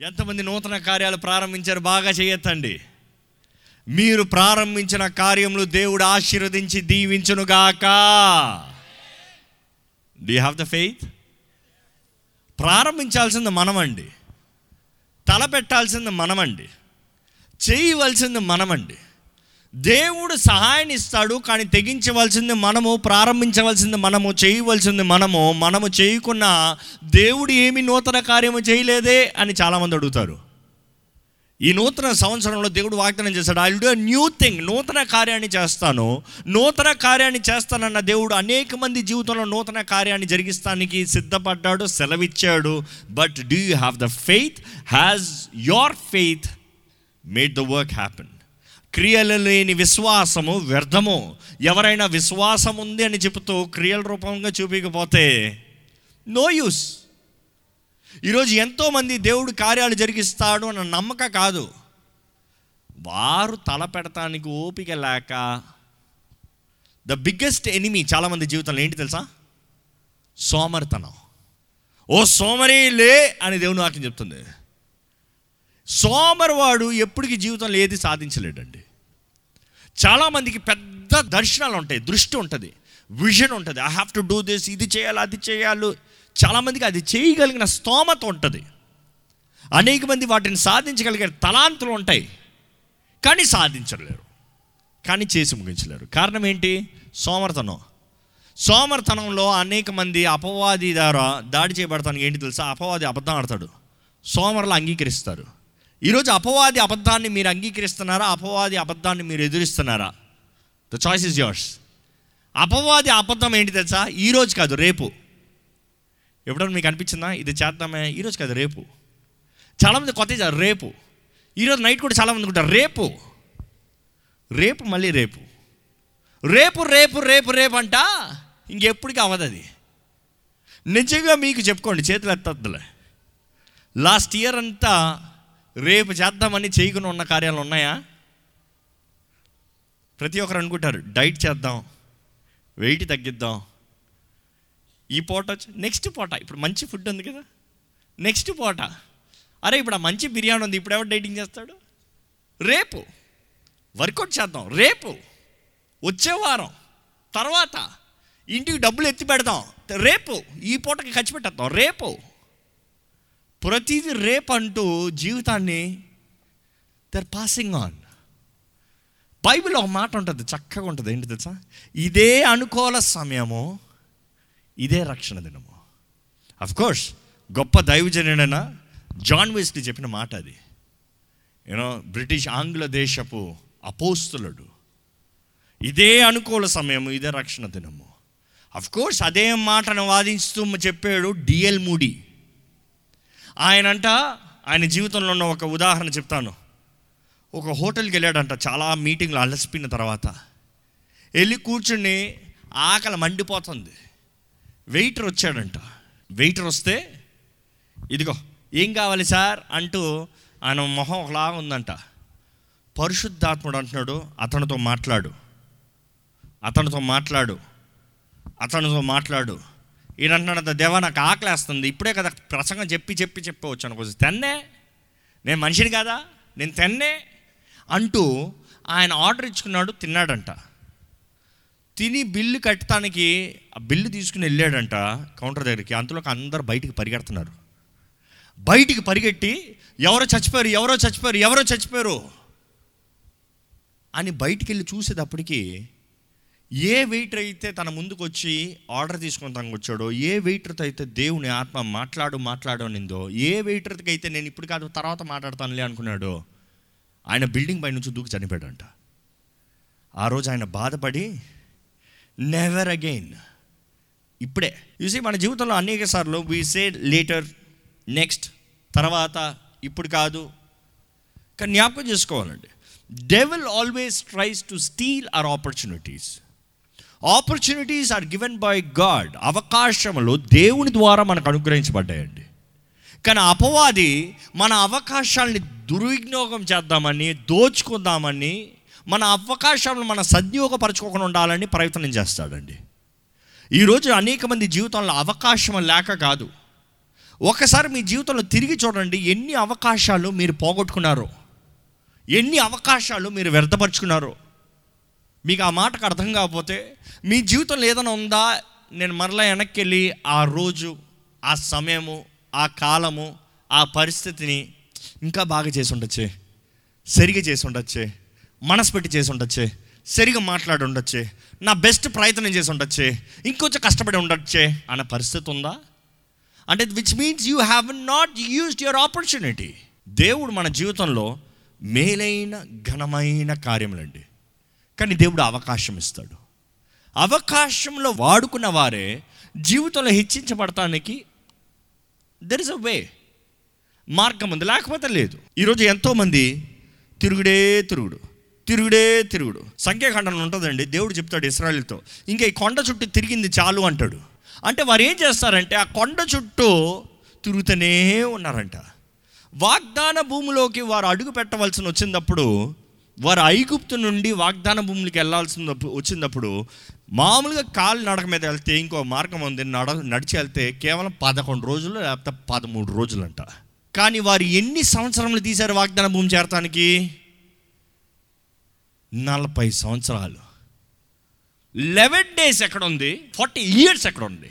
ఎంతమంది నూతన కార్యాలు ప్రారంభించారు బాగా చేయొద్దండి. మీరు ప్రారంభించిన కార్యములు దేవుడు ఆశీర్వదించి దీవించునుగాక. డి హ్యావ్ ద ఫెయిత్ ప్రారంభించాల్సింది మనమండి. తలపెట్టాల్సింది మనమండి. చేయవలసింది మనమండి. దేవుడు సహాయాన్ని ఇస్తాడు కానీ తెగించవలసింది మనము ప్రారంభించవలసింది మనము చేయవలసింది మనము మనము చేయకున్నా దేవుడు ఏమి నూతన కార్యము చేయలేదే అని చాలామంది అడుగుతారు. ఈ నూతన సంవత్సరంలో దేవుడు వాగ్దానం చేశాడు ఐ డూ న్యూ థింగ్ నూతన కార్యాన్ని చేస్తాను నూతన కార్యాన్ని చేస్తానన్న దేవుడు అనేక మంది జీవితంలో నూతన కార్యాన్ని జరిగిస్తానికి సిద్ధపడ్డాడు సెలవిచ్చాడు. But do you have the faith has your faith made the work happen క్రియలు లేని విశ్వాసము వ్యర్థము. ఎవరైనా విశ్వాసం ఉంది అని చెబుతూ క్రియల రూపంగా చూపించకపోతే నో యూస్ ఈరోజు ఎంతోమంది దేవుడు కార్యాలు జరిగిస్తాడు అన్న నమ్మక కాదు. వారు తల పెడతానికి ఓపిక లేక ద బిగ్గెస్ట్ ఎనిమీ చాలామంది జీవితంలో ఏంటి తెలుసా? సోమరితనం. ఓ సోమరి లే అని దేవుని వాక్యం చెప్తుంది. సోమరివాడు ఎప్పటికీ జీవితంలో ఏది సాధించలేడండి. చాలామందికి పెద్ద దర్శనాలు ఉంటాయి దృష్టి ఉంటుంది విజన్ ఉంటుంది. I have to do this ఇది చేయాలి అది చేయాలి. చాలామందికి అది చేయగలిగిన స్తోమత ఉంటుంది. అనేక మంది వాటిని సాధించగలిగే తలాంతులు ఉంటాయి కానీ సాధించలేరు కానీ చేసి ముగించలేరు. కారణం ఏంటి? సోమర్తనం. సోమర్తనంలో అనేక మంది అపవాది ద్వారా దాడి చేయబడతానికి ఏంటి తెలుసా? అపవాది అబద్ధం ఆడతాడు. సోమరులు అంగీకరిస్తారు. ఈరోజు అపవాది అబద్ధాన్ని మీరు అంగీకరిస్తున్నారా? అపవాది అబద్ధాన్ని మీరు ఎదురిస్తున్నారా? ద చాయిస్ ఇస్ యోర్స్ అపవాది అబద్ధం ఏంటి తెలుసా? ఈరోజు కాదు రేపు. ఎప్పుడైనా మీకు అనిపించిందా? ఇది చేద్దామే. ఈరోజు కాదు రేపు. చాలామంది కొత్త రేపు. ఈరోజు నైట్ కూడా చాలామంది ఉంటారు రేపు. రేపు మళ్ళీ రేపు. రేపు రేపు రేపు రేపు అంట ఇంకెప్పటికీ అవ్వదు అది. నిజంగా మీకు చెప్పుకోండి చేతులు ఎత్తద్దులే. లాస్ట్ ఇయర్ అంతా రేపు చేద్దామని చేయకుండా ఉన్న కార్యాలు ఉన్నాయా? ప్రతి ఒక్కరు అనుకుంటారు డైట్ చేద్దాం వెయిట్ తగ్గిద్దాం. ఈ పూట వచ్చి నెక్స్ట్ పూట ఇప్పుడు మంచి ఫుడ్ ఉంది కదా? నెక్స్ట్ పూట. అరే ఇప్పుడు ఆ మంచి బిర్యానీ ఉంది ఇప్పుడు ఎవరు డైటింగ్ చేస్తాడు? రేపు. వర్కౌట్ చేద్దాం రేపు. వచ్చే వారం. తర్వాత ఇంటికి డబ్బులు ఎత్తి పెడదాం రేపు. ఈ పూటకి ఖర్చు పెట్టేద్దాం రేపు. ప్రతిదీ రేపంటూ జీవితాన్ని దర్ పాసింగ్ ఆన్ బైబిల్ ఒక మాట ఉంటుంది చక్కగా ఉంటుంది. ఏంటి తెలుసా? ఇదే అనుకూల సమయము ఇదే రక్షణ దినము. కోర్స్ గొప్ప దైవజనుడైన జాన్ వెస్లీ చెప్పిన మాట అది. యూనో బ్రిటిష్ ఆంగ్ల దేశపు అపోస్తులుడు. ఇదే అనుకూల సమయము ఇదే రక్షణ దినము. కోర్స్ అదే మాటను వాదిస్తూ చెప్పాడు డిఎల్ మూడీ ఆయనంట ఆయన జీవితంలో ఉన్న ఒక ఉదాహరణ చెప్తాను. ఒక హోటల్కి వెళ్ళాడంట చాలా మీటింగ్లు అలసిపోయిన తర్వాత. వెళ్ళి కూర్చుని ఆకలి మండిపోతుంది. వెయిటర్ వచ్చాడంట. వెయిటర్ వస్తే ఇదిగో ఏం కావాలి సార్? అంటూ ఆయన మొహం ఒకలా ఉందంట. పరిశుద్ధాత్ముడు అంటున్నాడు అతనితో మాట్లాడు. అతనితో మాట్లాడు. అతనితో మాట్లాడు. ఈయన అంటున్నాడు దేవా నాకు ఆకలేస్తుంది. ఇప్పుడే కదా ప్రసంగం చెప్పి చెప్పి చెప్పి వచ్చాను. తెన్నే? నేను మనిషిని కాదా? నేను తెన్నే? అంటూ ఆయన ఆర్డర్ ఇచ్చుకున్నాడు తిన్నాడంట. తిని బిల్లు కట్టడానికి ఆ బిల్లు తీసుకుని వెళ్ళాడంట కౌంటర్ దగ్గరికి. అంతలోకి అందరు బయటికి పరిగెడుతున్నారు. బయటికి పరిగెట్టి ఎవరో చచ్చిపోయారు ఎవరో చచ్చిపోయారు ఎవరో చచ్చిపోయారు? అని బయటికి వెళ్ళి చూసేటప్పటికి ఏ వెయిటర్ అయితే తన ముందుకు వచ్చి ఆర్డర్ తీసుకొని తనకు వచ్చాడో ఏ వెయిటర్తో అయితే దేవుని ఆత్మ మాట్లాడు మాట్లాడు అనిందో ఏ వెయిటర్కి అయితే నేను ఇప్పుడు కాదు తర్వాత మాట్లాడతానులే అనుకున్నాడో ఆయన బిల్డింగ్ పై నుంచి దూకి చనిపోయాడంట. ఆ రోజు ఆయన బాధపడి నెవర్ అగైన్ ఇప్పుడే. చూసి మన జీవితంలో అనేక సార్లు వీ సే లేటర్ నెక్స్ట్ తర్వాత ఇప్పుడు కాదు. కానీ జ్ఞాపకం చేసుకోవాలండి. Devil always tries to steal our opportunities opportunities are given by God అవకాశములు దేవుని ద్వారా మనకు అనుగ్రహించబడ్డాయండి. కానీ అపవాది మన అవకాశాలని దుర్వినియోగం చేద్దామని దోచుకుందామని మన అవకాశాలను మన సద్వినియోగపరచుకోకుండా ఉండాలని ప్రయత్నం చేస్తాడండి. ఈరోజు అనేక మంది జీవితంలో అవకాశం లేక కాదు. ఒకసారి మీ జీవితంలో తిరిగి చూడండి ఎన్ని అవకాశాలు మీరు పోగొట్టుకున్నారు. ఎన్ని అవకాశాలు మీరు వ్యర్థపరుచుకున్నారో. మీకు ఆ మాటకు అర్థం కాకపోతే మీ జీవితంలో ఏదైనా ఉందా? నేను మరలా వెనక్కి వెళ్ళి ఆ రోజు ఆ సమయము ఆ కాలము ఆ పరిస్థితిని ఇంకా బాగా చేసి ఉండొచ్చే. సరిగా చేసి ఉండొచ్చే. మనసు పెట్టి చేసి ఉండొచ్చే. సరిగా మాట్లాడి ఉండొచ్చే. నా బెస్ట్ ప్రయత్నం చేసి ఉండొచ్చే. ఇంకొంచెం కష్టపడి ఉండొచ్చే అన్న పరిస్థితి ఉందా? అంటే which means you have not used your opportunity దేవుడు మన జీవితంలో మేలైన ఘనమైన కార్యములండి. కానీ దేవుడు అవకాశం ఇస్తాడు. అవకాశంలో వాడుకున్న వారే జీవితంలో హెచ్చించబడటానికి దెర్ ఇస్ అ వే మార్గం ఉంది లేకపోతే లేదు. ఈరోజు ఎంతోమంది తిరుగుడే తిరుగుడు తిరుగుడే తిరుగుడు. సంఖ్యాఖండం ఉంటుందండి దేవుడు చెప్తాడు ఇస్రాయల్తో ఇంకా ఈ కొండ చుట్టూ తిరిగింది చాలు అంటాడు. అంటే వారు ఏం చేస్తారంటే ఆ కొండ చుట్టూ తిరుగుతూనే ఉన్నారంట. వాగ్దాన భూమిలోకి వారు అడుగు పెట్టవలసిన వచ్చినప్పుడు వారు ఐగుప్తు నుండి వాగ్దాన భూములకి వెళ్ళాల్సిన వచ్చినప్పుడు మామూలుగా కాలు నడక మీద వెళ్తే ఇంకో మార్గం ఉంది నడ నడిచి వెళ్తే కేవలం పదకొండు రోజులు లేకపోతే పదమూడు రోజులు అంట కానీ వారు ఎన్ని సంవత్సరములు తీశారు వాగ్దాన భూమి చేరటానికి? నలభై సంవత్సరాలు. లెవెన్ డేస్ ఎక్కడ ఉంది ఫార్టీ ఇయర్స్ ఎక్కడ ఉంది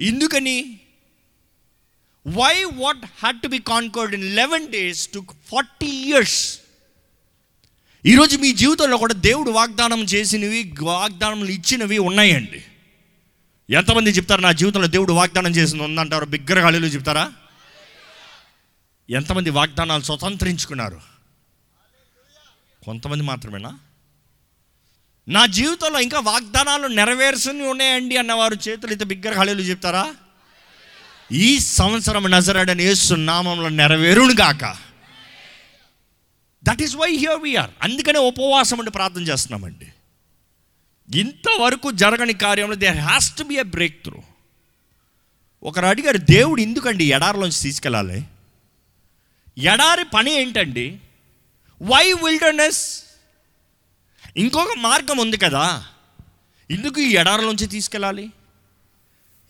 ఎందుకని? Why what had to be conquered in eleven days to forty years ఈరోజు మీ జీవితంలో కూడా దేవుడు వాగ్దానం చేసినవి వాగ్దానములు ఇచ్చినవి ఉన్నాయండి. ఎంతమంది చెప్తారు నా జీవితంలో దేవుడు వాగ్దానం చేసింది ఉందంటారు? బిగ్గర చెప్తారా? ఎంతమంది వాగ్దానాలు స్వతంత్రించుకున్నారు? కొంతమంది మాత్రమేనా? నా జీవితంలో ఇంకా వాగ్దానాలు నెరవేర్చుని ఉన్నాయండి అన్నవారు చేతులు అయితే బిగ్గరగాళీలు చెప్తారా? ఈ సంవత్సరం నజరడని యేసు నామంలో నెరవేరును కాక that is why here we are అందుకనే ఉపవాసం అండి ప్రార్థన చేస్తున్నామండి. ఇంతవరకు జరగని కార్యంలో there has to be a breakthrough ఒకరు అడిగారు దేవుడు ఎందుకండి ఎడారిలోంచి తీసుకెళ్ళాలి? ఎడారి పని ఏంటండి? వై విల్డర్నెస్ ఇంకొక మార్గం ఉంది కదా. ఎందుకు ఈ ఎడారిలోంచి తీసుకెళ్ళాలి?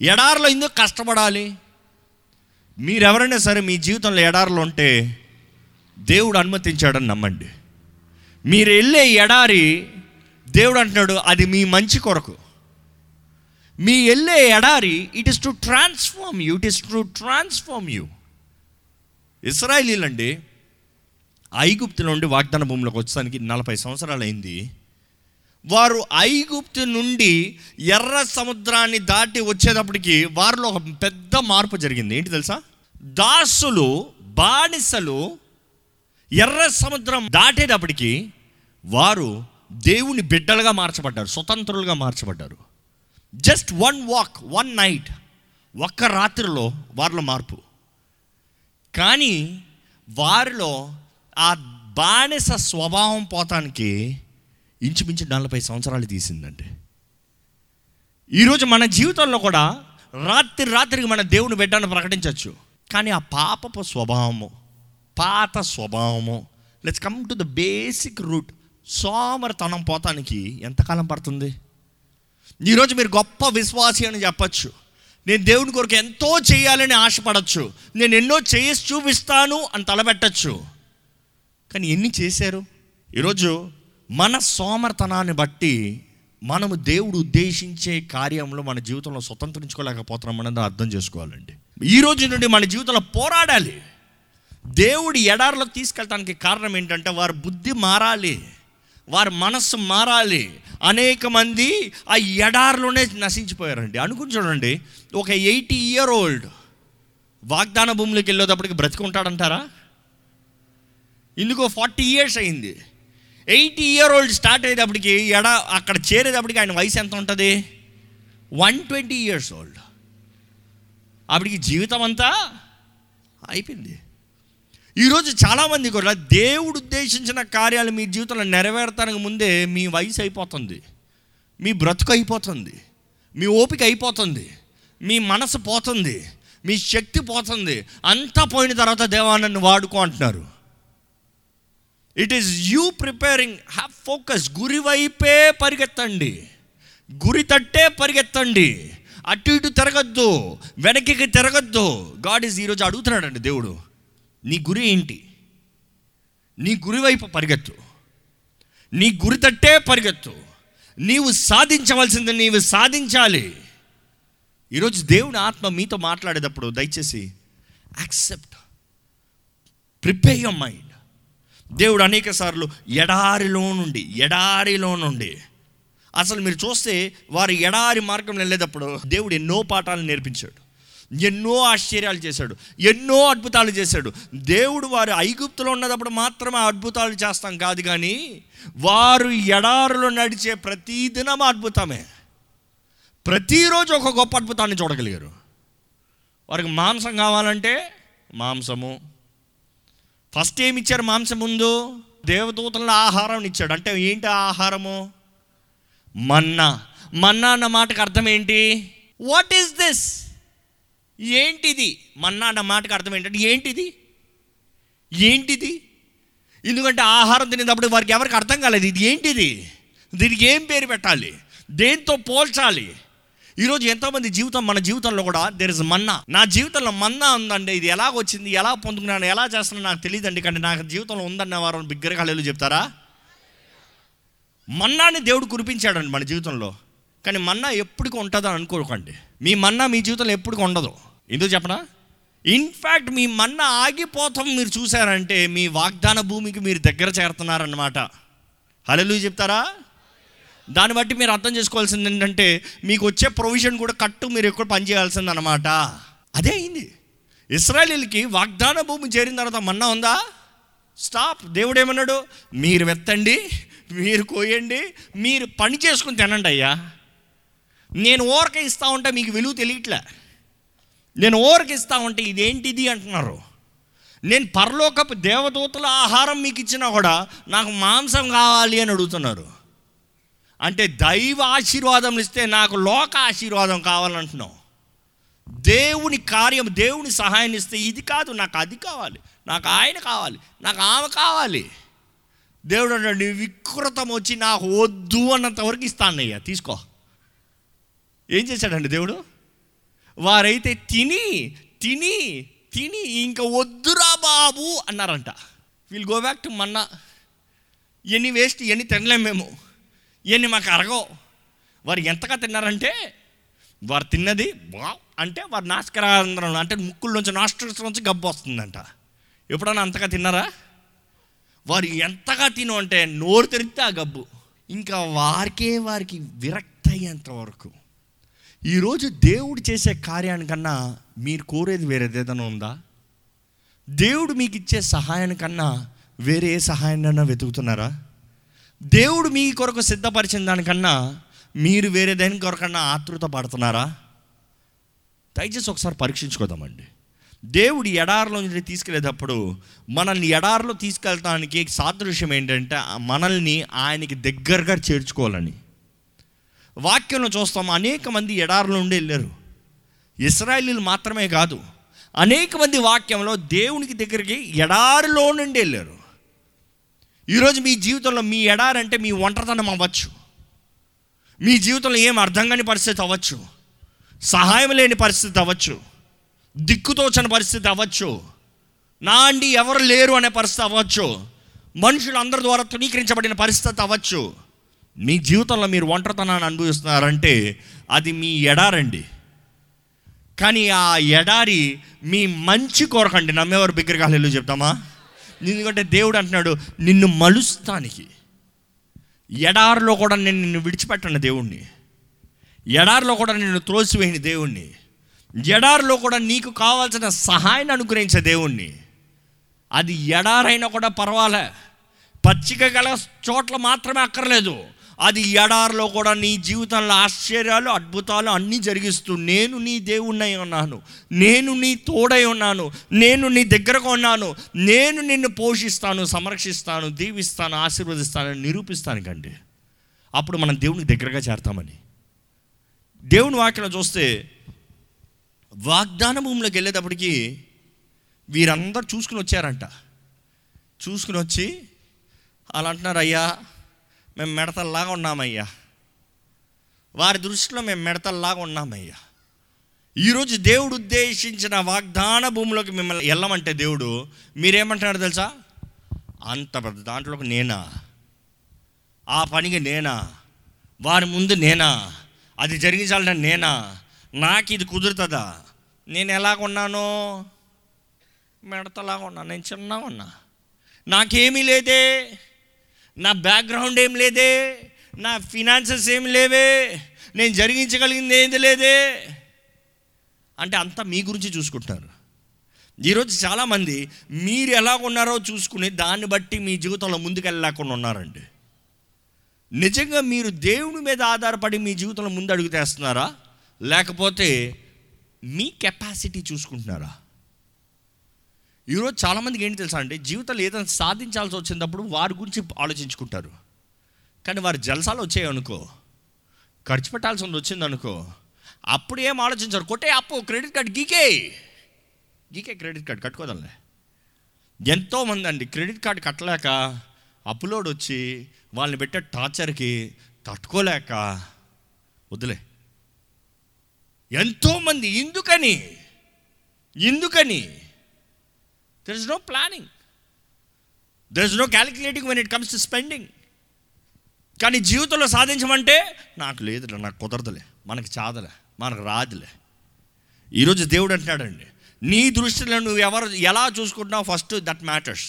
ఎడారిలో ఎందుకు కష్టపడాలి? మీరెవరైనా సరే మీ జీవితంలో ఎడారిలో ఉంటే దేవుడు అనుమతించాడని నమ్మండి. మీరు వెళ్ళే ఎడారి దేవుడు అంటున్నాడు అది మీ మంచి కొరకు. మీ వెళ్ళే ఎడారి it is to transform you it is to transform you ఇస్రాయలీలండి ఐగుప్తు నుండి వాగ్దాన భూమిలోకి వచ్చడానికి నలభై సంవత్సరాలు అయింది వారు ఐగుప్తు నుండి ఎర్ర సముద్రాన్ని దాటి వచ్చేటప్పటికి వారిలో ఒక పెద్ద మార్పు జరిగింది. ఏంటి తెలుసా? దాసులు బానిసలు ఎర్ర సముద్రం దాటేటప్పటికి వారు దేవుని బిడ్డలుగా మార్చబడ్డారు స్వతంత్రులుగా మార్చబడ్డారు. Just one walk one night ఒక్క రాత్రిలో వారిలో మార్పు. కానీ వారిలో ఆ బానిస స్వభావం పోతానికి ఇంచుమించు నలభై సంవత్సరాలు తీసిందండి. ఈరోజు మన జీవితంలో కూడా రాత్రి రాత్రికి మన దేవుని బిడ్డను ప్రకటించవచ్చు. కానీ ఆ పాపపు స్వభావము పాత స్వభావము. Let's come to the basic root సోమరతనం పోతానికి ఎంతకాలం పడుతుంది? ఈరోజు మీరు గొప్ప విశ్వాసి అని చెప్పచ్చు. నేను దేవుని కొరకు ఎంతో చేయాలని ఆశపడచ్చు. నేను ఎన్నో చేసి చూపిస్తాను అని తలబెట్టచ్చు కానీ ఎన్ని చేశారు? ఈరోజు మన సోమర్తనాన్ని బట్టి మనము దేవుడు ఉద్దేశించే కార్యంలో మన జీవితంలో స్వతంత్రించుకోలేకపోతున్నాం అనేది అర్థం చేసుకోవాలండి. ఈ రోజు నుండి మన జీవితంలో పోరాడాలి. దేవుడు ఎడారిలో తీసుకెళ్ళడానికి కారణం ఏంటంటే వారి బుద్ధి మారాలి. వారి మనస్సు మారాలి. అనేక మంది ఆ ఎడారిలోనే నశించిపోయారండి. అనుకుని చూడండి ఒక ఎయిటీ ఇయర్ ఓల్డ్ వాగ్దాన భూమిలోకి వెళ్ళేటప్పటికి బ్రతికుంటాడంటారా? ఇందుకో ఫార్టీ ఇయర్స్ అయింది. ఎయిటీ ఇయర్ ఓల్డ్ స్టార్ట్ అయ్యేటప్పటికి ఎడ అక్కడ చేరేటప్పటికి ఆయన వయసు ఎంత ఉంటుంది? One twenty years old. అప్పటికి జీవితం అంతా అయిపోయింది. ఈరోజు చాలామంది కూడా దేవుడు ఉద్దేశించిన కార్యాలు మీ జీవితంలో నెరవేరటానికి ముందే మీ వయసు అయిపోతుంది మీ బ్రతుకు అయిపోతుంది మీ ఓపిక అయిపోతుంది మీ మనసు పోతుంది మీ శక్తి పోతుంది. అంతా పోయిన తర్వాత దేవా నన్ను వాడుకో అంటున్నారు. It is you preparing have focus గురి వైపే పరిగెత్తండి. గురి తట్టే పరిగెత్తండి. అటు ఇటు తిరగద్దు వెనక్కి తిరగద్దు. గాడ్ ఈజ్ ఈరోజు అడుగుతున్నాడండి దేవుడు. నీ గురి ఏంటి? నీ గురి వైపు పరిగెత్తు. నీ గురి తట్టే పరిగెత్తు. నీవు సాధించవలసింది నీవు సాధించాలి. ఈరోజు దేవుని ఆత్మ మీతో మాట్లాడేటప్పుడు దయచేసి యాక్సెప్ట్ ప్రిపేర్ యువర్ మైండ్ దేవుడు అనేక సార్లు ఎడారిలో నుండి ఎడారిలో నుండి. అసలు మీరు చూస్తే వారు ఎడారి మార్గంలో వెళ్ళేటప్పుడు దేవుడు ఎన్నో పాఠాలు నేర్పించాడు. ఎన్నో ఆశ్చర్యాలు చేశాడు ఎన్నో అద్భుతాలు చేశాడు. దేవుడు వారు ఐగుప్తులో ఉన్నప్పుడు మాత్రమే అద్భుతాలు చేస్తాం కాదు కానీ వారు ఎడారులో నడిచే ప్రతి దినం అద్భుతమే. ప్రతిరోజు ఒక గొప్ప అద్భుతాన్ని చూడగలిగారు. వారికి మాంసం కావాలంటే మాంసము. ఫస్ట్ ఏమి ఇచ్చారు మాంసం ముందు? దేవదూతల ఆహారం ఇచ్చాడు. అంటే ఏంటి ఆహారము? మన్నా. మన్నా అన్న మాటకు అర్థం ఏంటి? వాట్ ఈస్ దిస్ ఏంటిది? మన్నా అన్న మాటకు అర్థం ఏంటంటే ఏంటిది? ఏంటిది? ఎందుకంటే ఆహారం తినేటప్పుడు వారికి ఎవరికి అర్థం కాలేదు. ఇది ఏంటిది? దీనికి ఏం పేరు పెట్టాలి? దేంతో పోల్చాలి? ఈరోజు ఎంతోమంది జీవితం మన జీవితంలో కూడా దెర్ ఇస్ మన్నా. నా జీవితంలో మన్నా ఉందండి. ఇది ఎలా వచ్చింది? ఎలా పొందుకున్నాను? ఎలా చేస్తున్నాను? నాకు తెలియదండి. కానీ నాకు జీవితంలో ఉందన్న వారు బిగ్గరగా చెప్తారా? మన్నాని దేవుడు కురిపించాడండి మన జీవితంలో. కానీ మన్నా ఎప్పటికీ ఉంటుందని అనుకోకండి. మీ మన్నా మీ జీవితంలో ఎప్పుడు ఉండదు ఎందుకు చెప్పనా? ఇన్ఫ్యాక్ట్ మీ మన్నా ఆగిపోతాం మీరు చూసారంటే మీ వాగ్దాన భూమికి మీరు దగ్గర చేరుతున్నారన్నమాట. హల్లెలూయా చెప్తారా? దాన్ని బట్టి మీరు అర్థం చేసుకోవాల్సింది ఏంటంటే మీకు వచ్చే ప్రొవిజన్ కూడా కట్టు మీరు ఎక్కడ పనిచేయాల్సింది అనమాట అదే అయింది. ఇస్రాయలీలకి వాగ్దాన భూమి చేరిన తర్వాత మన్నా ఉందా? స్టాప్ దేవుడు ఏమన్నాడు? మీరు వెత్తండి మీరు కోయండి మీరు పని చేసుకుని తినండి అయ్యా. నేను ఓరక ఇస్తా ఉంటే మీకు విలువ తెలియట్లే. నేను ఓరక ఇస్తా ఉంటే ఇదేంటిది అంటున్నారు. నేను పరలోకపు దేవదూతల ఆహారం మీకు ఇచ్చినా కూడా నాకు మాంసం కావాలి అని అడుగుతున్నారు. అంటే దైవ ఆశీర్వాదం ఇస్తే నాకు లోక ఆశీర్వాదం కావాలంటున్నావు. దేవుని కార్యం దేవుని సహాయం ఇస్తే ఇది కాదు నాకు అది కావాలి నాకు ఆయన కావాలి నాకు ఆమె కావాలి. దేవుడు అన్నాడు వికృతం వచ్చి నాకు వద్దు అన్నంత వరకు ఇస్తానయ్యా తీసుకో. ఏం చేశాడండి దేవుడు? వారైతే తిని తిని తిని ఇంకా వద్దురా బాబు అన్నారంట. Will go back to manna. ఎన్ని వేస్ట్ ఎన్ని తినలేము మేము. ఇవన్నీ మాకు అరగవు. వారు ఎంతగా తిన్నారంటే వారు తిన్నది బా అంటే వారు నాశకరంధ్రం అంటే ముక్కుల్లోంచి నాస్ట్రల్స్ నుంచి గబ్బు వస్తుందంట. ఎప్పుడన్నా అంతగా తిన్నారా? వారు ఎంతగా తిను అంటే నోరు తెరిస్తే ఆ గబ్బు. ఇంకా వారికే వారికి విరక్తి అయ్యేంత వరకు. ఈరోజు దేవుడు చేసే కార్యానికన్నా మీరు కోరేది వేరేది ఏదైనా ఉందా? దేవుడు మీకు ఇచ్చే సహాయానికన్నా వేరే ఏ సహాయాన్నైనా వెతుకుతున్నారా? దేవుడు మీ కొరకు సిద్ధపరిచిన దానికన్నా మీరు వేరే దేని కొరకన్నా ఆతృత పడుతున్నారా? దయచేసి ఒకసారి పరీక్షించుకోదామండి. దేవుడు ఎడారిలో నుంచి తీసుకెళ్ళేటప్పుడు మనల్ని ఎడారిలో తీసుకెళ్ళటానికి సాదృశ్యం ఏంటంటే మనల్ని ఆయనకి దగ్గరగా చేర్చుకోవాలని. వాక్యంలో చూస్తాం. అనేక మంది ఎడారులు ఉండి వెళ్ళారు. ఇస్రాయలీలు మాత్రమే కాదు. అనేక మంది వాక్యంలో దేవునికి దగ్గరికి ఎడారిలో నుండి వెళ్ళారు. ఈరోజు మీ జీవితంలో మీ ఎడారంటే మీ ఒంటరితనం అవ్వచ్చు. మీ జీవితంలో ఏం అర్థం కాని పరిస్థితి అవ్వచ్చు. సహాయం లేని పరిస్థితి అవ్వచ్చు. దిక్కుతోచని పరిస్థితి అవ్వచ్చు. నా అండి ఎవరు లేరు అనే పరిస్థితి అవ్వచ్చు. మనుషులు అందరి ద్వారా తృణీకరించబడిన పరిస్థితి అవ్వచ్చు. మీ జీవితంలో మీరు ఒంటరితనాన్ని అనుభవిస్తున్నారంటే అది మీ ఎడారండి. కానీ ఆ ఎడారి మీ మంచి కొరకండి. నమ్మేవారు బిగ్గరగా హెల్లు చెప్తామా? ఎందుకంటే దేవుడు అంటున్నాడు నిన్ను మలుస్తానికి. ఎడారిలో కూడా నేను నిన్ను విడిచిపెట్టను దేవుణ్ణి. ఎడారిలో కూడా నిన్ను త్రోసివేయని దేవుణ్ణి. ఎడారిలో కూడా నీకు కావాల్సిన సహాయాన్ని అనుగ్రహించే దేవుణ్ణి. అది ఎడారైనా కూడా పర్వాలే. పచ్చిక గల చోట్ల మాత్రమే అక్కర్లేదు. అది ఎడారిలో కూడా నీ జీవితంలో ఆశ్చర్యాలు అద్భుతాలు అన్నీ జరిగిస్తూ నేను నీ దేవుణ్ణై ఉన్నాను. నేను నీ తోడై ఉన్నాను. నేను నీ దగ్గరగా ఉన్నాను. నేను నిన్ను పోషిస్తాను సంరక్షిస్తాను దీవిస్తాను ఆశీర్వదిస్తాను నిరూపిస్తాను కండి. అప్పుడు మనం దేవునికి దగ్గరగా చేరతామని. దేవుని వాక్యం చూస్తే వాగ్దాన భూమిలోకి వెళ్ళేటప్పటికి వీరందరూ చూసుకుని వచ్చారంట. చూసుకుని వచ్చి అలా అంటున్నారు అయ్యా మేము మెడతల్లాగా ఉన్నామయ్యా. వారి దృష్టిలో మేము మెడతల్లాగా ఉన్నామయ్యా. ఈరోజు దేవుడు ఉద్దేశించిన వాగ్దాన భూమిలోకి మిమ్మల్ని వెళ్ళమంటే దేవుడు మీరేమంటున్నారు తెలుసా? అంత పెద్ద దాంట్లోకి నేనా? ఆ పనికి నేనా? వారి ముందు నేనా? అది జరిగించాలంటే నేనా? నాకు ఇది కుదురుతుందా? నేను ఎలాగున్నాను మెడతలాగా ఉన్నా నేను చిన్నగా ఉన్నా. నాకేమీ లేదే. నా బ్యాక్గ్రౌండ్ ఏం లేదే నా ఫినాన్సెస్ ఏమి లేవే నేను జరిగించగలిగింది ఏది లేదే. అంటే అంతా మీ గురించి చూసుకుంటున్నారు ఈరోజు చాలామంది మీరు ఎలా ఉన్నారో చూసుకుని దాన్ని బట్టి మీ జీవితంలో ముందుకెళ్ళలేకుండా ఉన్నారండి. నిజంగా మీరు దేవుని మీద ఆధారపడి మీ జీవితంలో ముందు అడుగుతేస్తున్నారా లేకపోతే మీ కెపాసిటీ చూసుకుంటున్నారా? ఈరోజు చాలామందికి ఏంటి తెలుసా అంటే జీవితంలో ఏదైనా సాధించాల్సి వచ్చినప్పుడు వారి గురించి ఆలోచించుకుంటారు. కానీ వారి జలసాలు వచ్చాయి అనుకో ఖర్చు పెట్టాల్సింది వచ్చిందనుకో అప్పుడు ఏం ఆలోచించారు. కొట్టే అప్పు క్రెడిట్ కార్డ్ గీకే. గీకే క్రెడిట్ కార్డ్ కట్టుకోదాంలే. ఎంతోమంది అండి క్రెడిట్ కార్డు కట్టలేక అప్లోడ్ వచ్చి వాళ్ళని పెట్టే టార్చర్కి తట్టుకోలేక వద్దులే. ఎంతోమంది ఎందుకని? ఎందుకని? There is no planning there is no calculating when it comes to spending కానీ జీవితంలో సాధించమంటే నాకు లేదులే నాకు కుదరదులే మనకి చాదలే మనకు రాదులే. ఈరోజు దేవుడు అంటున్నాడండి నీ దృష్టిలో నువ్వు ఎవరు ఎలా చూసుకుంటున్నావు ఫస్ట్ దట్ మ్యాటర్స్.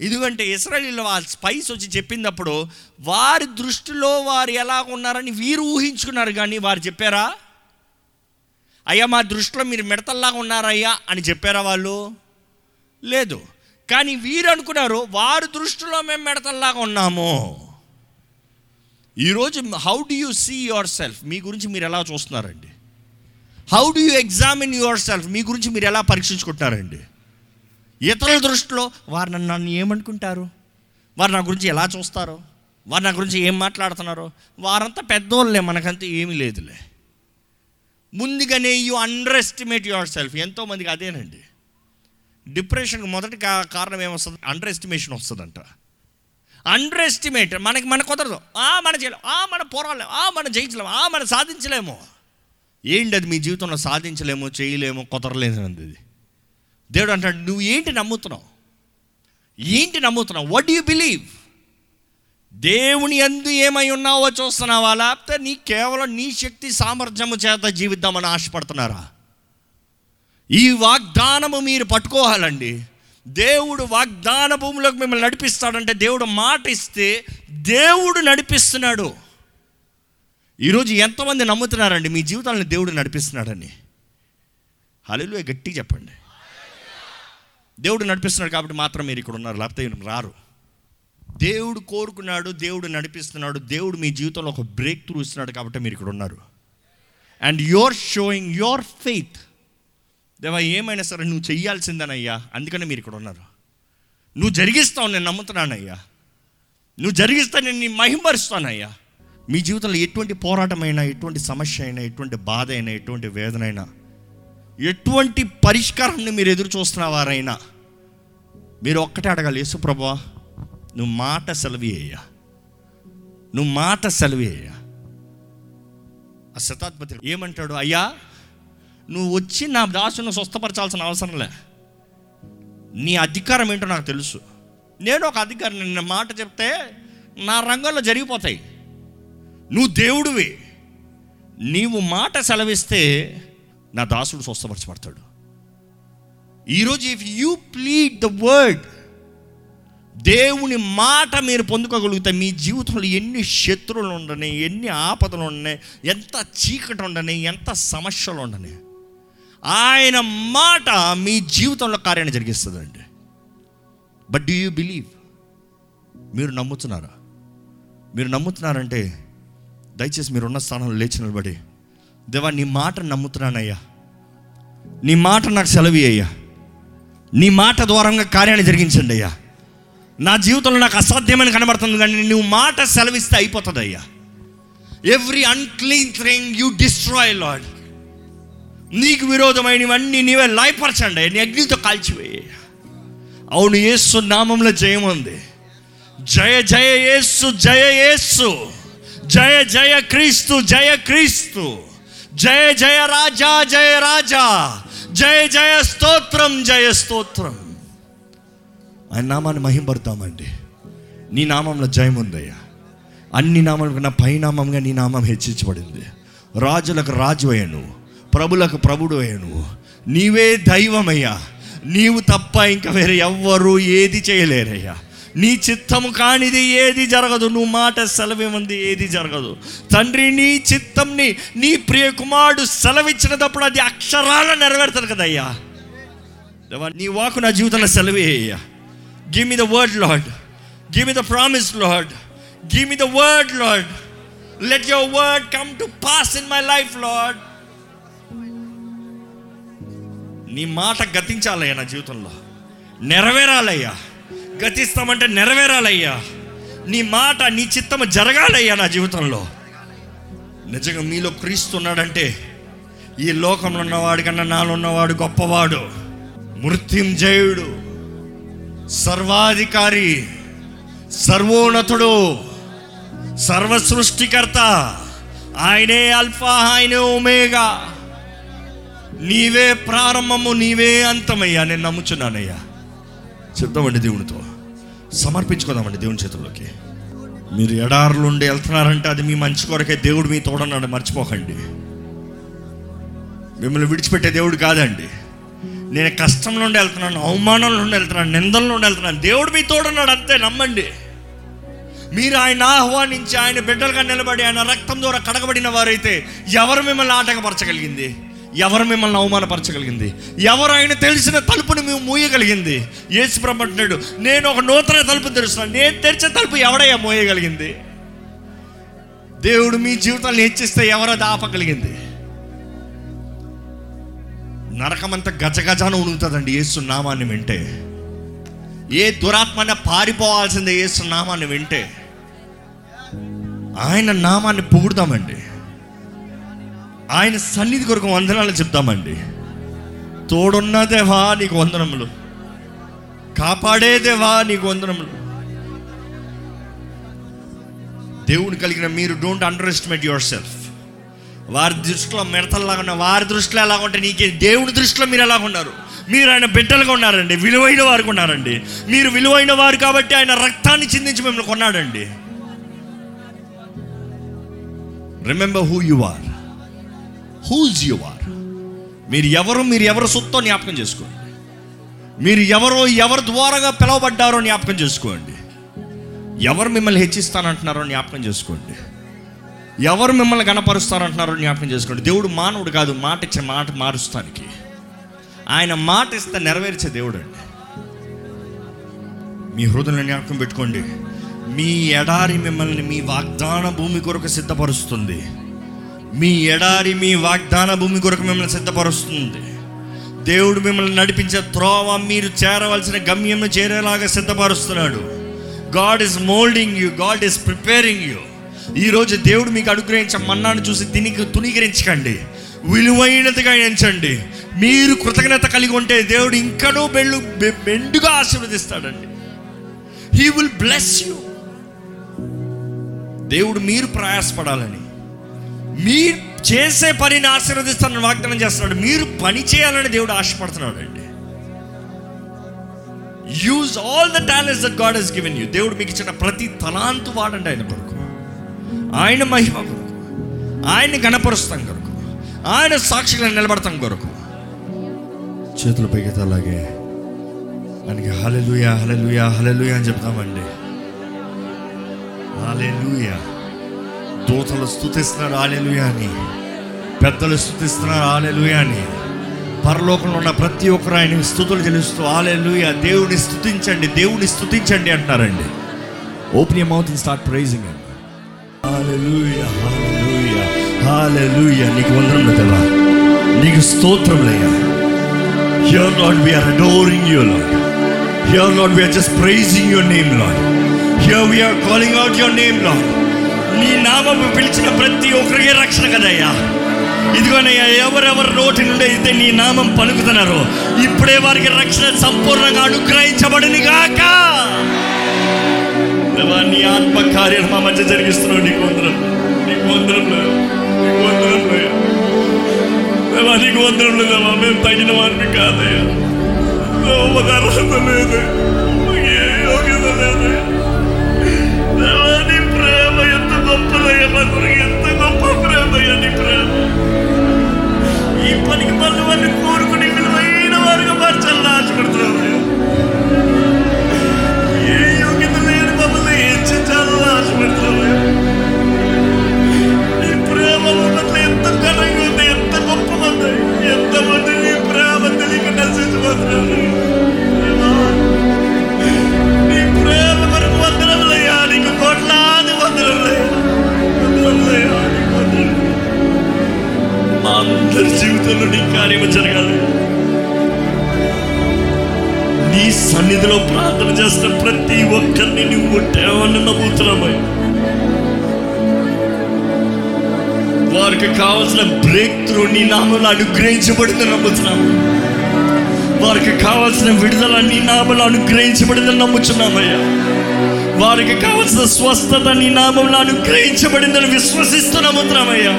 ఎందుకంటే ఇస్రాయలీలో ఆ స్పైస్ వచ్చి చెప్పినప్పుడు వారి దృష్టిలో వారు ఎలా ఉన్నారని వీరు ఊహించుకున్నారు కానీ వారు చెప్పారా? అయ్యా మా దృష్టిలో మీరు మిడతల్లాగా ఉన్నారయ్యా అని చెప్పారా వాళ్ళు? లేదు. కానీ వీరు అనుకున్నారు వారి దృష్టిలో మేము మిడతల్లాగా ఉన్నాము. ఈరోజు how do you see yourself మీ గురించి మీరు ఎలా చూస్తున్నారండి? How do you examine yourself మీ గురించి మీరు ఎలా పరీక్షించుకుంటున్నారండి? ఇతరుల దృష్టిలో వారు నన్ను నన్ను ఏమనుకుంటారు? వారు నా గురించి ఎలా చూస్తారో? వారు నా గురించి ఏం మాట్లాడుతున్నారో? వారంతా పెద్దోళ్ళే మనకంతా ఏమీ లేదులే. ముందుగానే you underestimate yourself ఎంతోమందికి అదేనండి. డిప్రెషన్కి మొదటి కా- కారణం ఏమొస్తుంది? అండర్ ఎస్టిమేషన్ వస్తుందంట. అండర్ ఎస్టిమేట్ మనకి మన కుదరదు. ఆ మన చేయలేము ఆ మన పోరాలేము ఆ మనం జయించలేము ఆ మనం సాధించలేము. ఏంటి అది మీ జీవితంలో సాధించలేము చేయలేము కుదరలేదు అది దేవుడు అంటాడు నువ్వు ఏంటి నమ్ముతున్నావు? ఏంటి నమ్ముతున్నావు? వాట్ యు బిలీవ్ దేవుని ఎందు ఏమై ఉన్నావో చూస్తున్నావా? లేకపోతే నీ కేవలం నీ శక్తి సామర్థ్యము చేత జీవిద్దామని ఆశపడుతున్నారా? ఈ వాగ్దానము మీరు పట్టుకోవాలండి. దేవుడు వాగ్దాన భూమిలోకి మిమ్మల్ని నడిపిస్తాడంటే దేవుడు మాట ఇస్తే దేవుడు నడిపిస్తున్నాడు. ఈరోజు ఎంతమంది నమ్ముతున్నారండి మీ జీవితాలను దేవుడు నడిపిస్తున్నాడని? హలో గట్టి చెప్పండి. దేవుడు నడిపిస్తున్నాడు కాబట్టి మాత్రం మీరు ఇక్కడ ఉన్నారు లేకపోతే రారు. దేవుడు కోరుకున్నాడు దేవుడు నడిపిస్తున్నాడు దేవుడు మీ జీవితంలో ఒక బ్రేక్ త్రూ ఇస్తున్నాడు కాబట్టి మీరు ఇక్కడ ఉన్నారు. And your showing your faith దేవా ఏమైనా సరే నువ్వు చెయ్యాల్సిందనయ్యా. అందుకనే మీరు ఇక్కడ ఉన్నారు. నువ్వు జరిగిస్తావు నేను నమ్ముతున్నానయ్యా. నువ్వు జరిగిస్తా నేను నీ మహిమరుస్తానయ్యా మీ జీవితంలో ఎటువంటి పోరాటమైనా ఎటువంటి సమస్య అయినా ఎటువంటి బాధ అయినా ఎటువంటి వేదన అయినా ఎటువంటి పరిష్కారాన్ని మీరు ఎదురు చూస్తున్న వారైనా మీరు ఒక్కటే అడగాలి యేసుప్రభా నువ్వు మాట సెలవి అయ్యా. నువ్వు మాట సెలవి అయ్యా. ఆ శతాధిపతి ఏమంటాడు అయ్యా నువ్వు వచ్చి నా దాసును స్వస్థపరచాల్సిన అవసరం లే. నీ అధికారం ఏంటో నాకు తెలుసు. నేను ఒక అధికారం నిన్న మాట చెప్తే నా రంగంలో జరిగిపోతాయి. నువ్వు దేవుడివి. నీవు మాట సెలవిస్తే నా దాసుడు స్వస్థపరచబడతాడు. ఈరోజు if you plead the word దేవుని మాట మీరు పొందుకోగలిగితే మీ జీవితంలో ఎన్ని శత్రువులు ఉండని ఎన్ని ఆపదలు ఉండని ఎంత చీకటి ఉండని ఎంత సమస్యలు ఉండని ఆయన మాట మీ జీవితంలో కార్యాన్ని జరిగిస్తుందండి. బట్ డూ యూ బిలీవ్ మీరు నమ్ముతున్నారా? మీరు నమ్ముతున్నారంటే దయచేసి మీరు ఉన్న స్థానంలో లేచి నిలబడి దేవా నీ మాట నమ్ముతున్నానయ్యా. నీ మాట నాకు సెలవి అయ్యా నీ మాట ద్వారంగా కార్యాన్ని జరిగించండి అయ్యా. నా జీవితంలో నాకు అసాధ్యమని కనబడుతుంది కానీ నువ్వు మాట సెలవిస్తే అయిపోతుంది అయ్యా every unclean thing you destroy lord నీకు విరోధమైనవన్నీ నీవే లాయపరచండి. నీ అగ్నితో కాల్చివేయ. అవును ఏసు నామంలో జయం ఉంది. జయ జయ యేసు జయ యేసు. జయ జయ క్రీస్తు జయ క్రీస్తు. జయ జయ రాజా జయ రాజా. జయ జయ స్తోత్రం జయ స్తోత్రం. ఆయన నామాన్ని మహింపడతామండి నీ నామంలో జయం ఉందయ్యా. అన్ని నామాల కన్నా పైనామంగా నీ నామం హెచ్చించబడింది రాజులకు రాజు అయ్యాను ప్రభులకు ప్రభుడు అయ్యాను నీవే దైవమయ్యా. నీవు తప్ప ఇంకా వేరే ఎవ్వరు ఏది చేయలేరయ్యా. నీ చిత్తము కానిది ఏది జరగదు. నువ్వు మాట సెలవేమంది ఏది జరగదు. తండ్రి నీ చిత్తంని నీ ప్రియ కుమారుడు సెలవిచ్చినప్పుడు అది అక్షరాల నెరవేరుతుంది కదయ్యా. నీ వాకు నా జీవితంలో సెలవే అయ్యా. Give me the word lord give me the promise lord give me the word lord let your word come to pass in my life lord నీ మాట గతించాలయ్యా నా జీవితంలో. నెరవేరాలయ్యా. గతిస్తామంటే నెరవేరాలయ్యా. నీ మాట నీ చిత్తం జరగాలయ్యా నా జీవితంలో. నిజంగా మీలో క్రీస్తు ఉన్నాడంటే ఈ లోకంలో ఉన్నవాడి కన్నా నాలో ఉన్నవాడు గొప్పవాడు మృత్యుంజయుడు సర్వాధికారి సర్వోన్నతుడు సర్వ సృష్టికర్త ఆయనే అల్ఫా ఆయనే ఒమేగా. నీవే ప్రారంభము నీవే అంతమయ్యా. నేను నమ్ముచున్నానయ్యా. చెప్దామండి దేవునితో. సమర్పించుకుందామండి దేవుని చేతుల్లోకి. మీరు ఎడారులు ఉండి వెళ్తున్నారంటే అది మీ మంచి కొరకే దేవుడు మీ తోడన్నాడు మర్చిపోకండి. మిమ్మల్ని విడిచిపెట్టే దేవుడు కాదండి. నేను కష్టం నుండి వెళ్తున్నాను అవమానం నుండి వెళ్తున్నాను నిందల నుండి వెళ్తున్నాను. దేవుడు మీ తోడన్నాడు అంతే నమ్మండి. మీరు ఆయన ఆహ్వానించి ఆయన బిడ్డలుగా నిలబడి ఆయన రక్తం ద్వారా కడగబడిన వారైతే ఎవరు మిమ్మల్ని ఆటంకపరచగలిగింది? ఎవరు మిమ్మల్ని అవమానపరచగలిగింది? ఎవరు ఆయన తెలిసిన తలుపుని మేము మూయగలిగింది? యేసు ప్రభు నేను ఒక నూతన తలుపు తెరుస్తున్నాను. నేను తెరిచే తలుపు ఎవడయ్యా మోయగలిగింది? దేవుడు మీ జీవితాన్ని హెచ్చిస్తే ఎవరో అది ఆపగలిగింది? నరకమంతా గజగజాన ఉణుగుతుందండి యేసు నామాన్ని వింటే. ఏ దురాత్మన పారిపోవాల్సిందే యేసు నామాన్ని వింటే. ఆయన నామాన్ని పొగుడుదామండి. ఆయన సన్నిధి కొరకు వందనాలు చెప్తామండి. తోడున్న దేవా నీకు వందనములు. కాపాడే దేవా నీకు వందనములు. దేవుని కలిగిన మీరు don't underestimate yourself వారి దృష్టిలో మిడతల్లాగా ఉన్న వారి దృష్టిలో ఎలా ఉంటే నీకే దేవుని దృష్టిలో మీరు ఎలా ఉన్నారు? మీరు ఆయన బిడ్డలుగా ఉన్నారండి విలువైన వారు ఉన్నారండి. మీరు విలువైన వారు కాబట్టి ఆయన రక్తాన్ని చిందించి మిమ్మల్ని కొన్నాడండి. Remember who you are whose you are మీరు ఎవరు మీరు ఎవరు సొత్తో జ్ఞాపకం చేసుకోండి. మీరు ఎవరో ఎవరి ద్వారాగా పిలువబడ్డారో జ్ఞాపకం చేసుకోండి. ఎవరు మిమ్మల్ని హెచ్చిస్తానంటున్నారో జ్ఞాపకం చేసుకోండి. ఎవరు మిమ్మల్ని గణపరుస్తారంటున్నారో జ్ఞాపకం చేసుకోండి. దేవుడు మానవుడు కాదు మాట ఇచ్చే మాట మారుస్తానికి. ఆయన మాట ఇస్తే నెరవేర్చే దేవుడు అండి మీ హృదయంలో జ్ఞాపకం పెట్టుకోండి. మీ ఎడారి మిమ్మల్ని మీ వాగ్దాన భూమి కొరకు సిద్ధపరుస్తుంది. మీ ఎడారి మీ వాగ్దాన భూమి కొరకు మిమ్మల్ని సిద్ధపరుస్తుంది. దేవుడు మిమ్మల్ని నడిపించే త్రోవ మీరు చేరవలసిన గమ్యం చేరేలాగా సిద్ధపరుస్తున్నాడు. God is moulding you God is preparing you ఈరోజు దేవుడు మీకు అనుగ్రహించే మన్నాను చూసి తినికి తునీకరించకండి విలువైనదిగా ఎంచండి. మీరు కృతజ్ఞత కలిగి ఉంటే దేవుడు ఇంకనూ బెళ్ళు మెండుగా ఆశీర్వదిస్తాడండి. హీ విల్ బ్లెస్ యూ దేవుడు మీరు ప్రయాసపడాలని. మీరు చేసే పనిని ఆశీర్వదిస్తానని వాగ్దానం చేస్తున్నాడు. మీరు పని చేయాలని దేవుడు ఆశపడుతున్నాడు అండి. Use all the talents that God has given you దేవుడు మీకు ఇచ్చిన ప్రతి తలాంతు వాడండి ఆయన కొరకు. ఆయన మహిమ కొరకు. ఆయన్ని గణపరుస్తాం కొరకు. ఆయన సాక్షిగా నిలబడతాం కొరకు. చేతుల పైకి అలాగే. ఆయనకి హలెలుయా హలెలుయా హలెలుయా అని చెప్తామండి. హలెలుయా దూతలు స్థుతిస్తున్నారు ఆలెలుయా అని. పెద్దలు స్థుతిస్తున్నారు ఆలెలుయా అని. పరలోకంలో ఉన్న ప్రతి ఒక్కరు ఆయన స్థుతులు చెల్లిస్తూ ఆలెలుయా దేవుని స్థుతించండి దేవుని స్థుతించండి అంటారండి open your mouth start praising అండి హల్లెలూయా హల్లెలూయా హల్లెలూయా. నీకు వందనములు దేవా నీకు స్తోత్రములయ్యా here lord we are adoring you lord here lord we are just praising your name lord here we are calling out your name lord నీ నామము పిలిచిన ప్రతి ఒక్కరికి రక్షణ కదయ్యా. ఇదిగోనయ్యా ఎవరెవరు నోటి నుండి అయితే నీ నామం పలుకుతున్నారో ఇప్పుడే వారికి రక్షణ సంపూర్ణంగా అనుగ్రహించబడిని గాక. నీ ఆత్మ కార్యం మా మధ్య జరిగిస్తున్నావు. నీకు వందరం నీకు వందరం నీకు వందరం దేవానికి వందరం మేము తగిన వారిని కాదయ్యా. లేదు అర్హత లేదు ఈ పనికి పనులు వారిని కోరుకుని విలువైన వారిగా మార్చాలని ఆశపడుతున్నామయ్యా ఏ యోగ్యత లేని మమ్మల్ని హెచ్చించాలని ఆశపడుతున్నామయ్యా ఈ ప్రేమ మా పట్ల ఎంత ఘనంగా ఉంది ఎంత గొప్పగా ఉంది ఎంతమంది ఈ ప్రేమ తెలియక నశించిపోతున్నారు మా అందరి జీవితంలో నీ కార్యము జరగాలి. నీ సన్నిధిలో ప్రార్థన చేస్తున్న ప్రతి ఒక్కరిని నువ్వు ముట్టావని నమ్ముతున్నామయ్యా వారికి కావాల్సిన బ్రేక్ త్రూ నీ నామలు అనుగ్రహించబడిందని నమ్ముతున్నాము వారికి కావాల్సిన విడుదల నీ నామలు అనుగ్రహించబడిందని నమ్ముచున్నామయ్యా వారికి కావాల్సిన స్వస్థత నీ నామంలో అనుగ్రహించబడిందని విశ్వసిస్తూ నమ్ముతున్నామయ్యా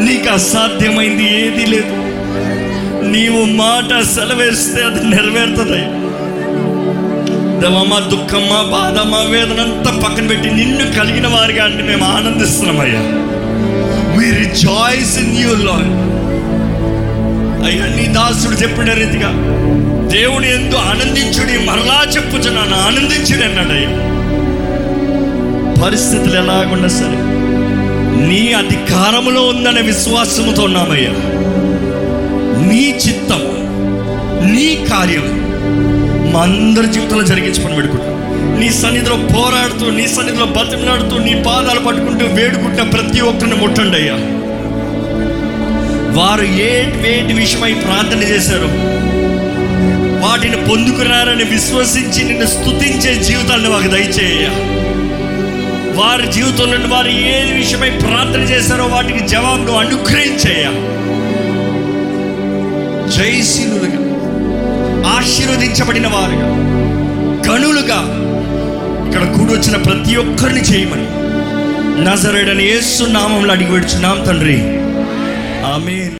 నీకు అసాధ్యమైంది ఏది లేదు. నీవు మాట సెలవేస్తే అది నెరవేరుతుంది. దేవా, మా దుఃఖం వేదన అంతా పక్కన పెట్టి నిన్ను కలిగిన వారిగా అంటే మేము ఆనందిస్తున్నామయ్యా we rejoice in you lord అయ్యా నీ దాసుడు చెప్పిన రీతిగా దేవుని ఎందు ఆనందించుడి మరలా చెప్పుచున్నాను ఆనందించుడు అన్నాడు అయ్యా. పరిస్థితులు ఎలాగున్నా సరే నీ అధికారంలో ఉందనే విశ్వాసముతో ఉన్నామయ్యా. నీ చిత్తం నీ కార్యం మా అందరి జీవితంలో జరిగించుకొని పెడుకుంటాం నీ సన్నిధిలో పోరాడుతూ నీ సన్నిధిలో బతిమలాడుతూ నీ పాదాలు పట్టుకుంటూ వేడుకుంటున్న ప్రతి ఒక్కరిని ముట్టండి అయ్యా. వారు ఏటి వేటి విషయమై ప్రార్థన చేశారు వాటిని పొందుకున్నారని విశ్వసించి నిన్ను స్తుతించే జీవితాన్ని మాకు దయచేయ వారి జీవితంలో వారు ఏ విషయమై ప్రార్థన చేశారో వాటికి జవాబును అనుగ్రహించేయ జయశీలుగా ఆశీర్వదించబడిన వారుగా గనులుగా ఇక్కడ కూడి వచ్చిన ప్రతి ఒక్కరిని చేయమని నజరేడని యేసు నామంలో అడిగి పెడుచున్నాం తండ్రి. ఆమె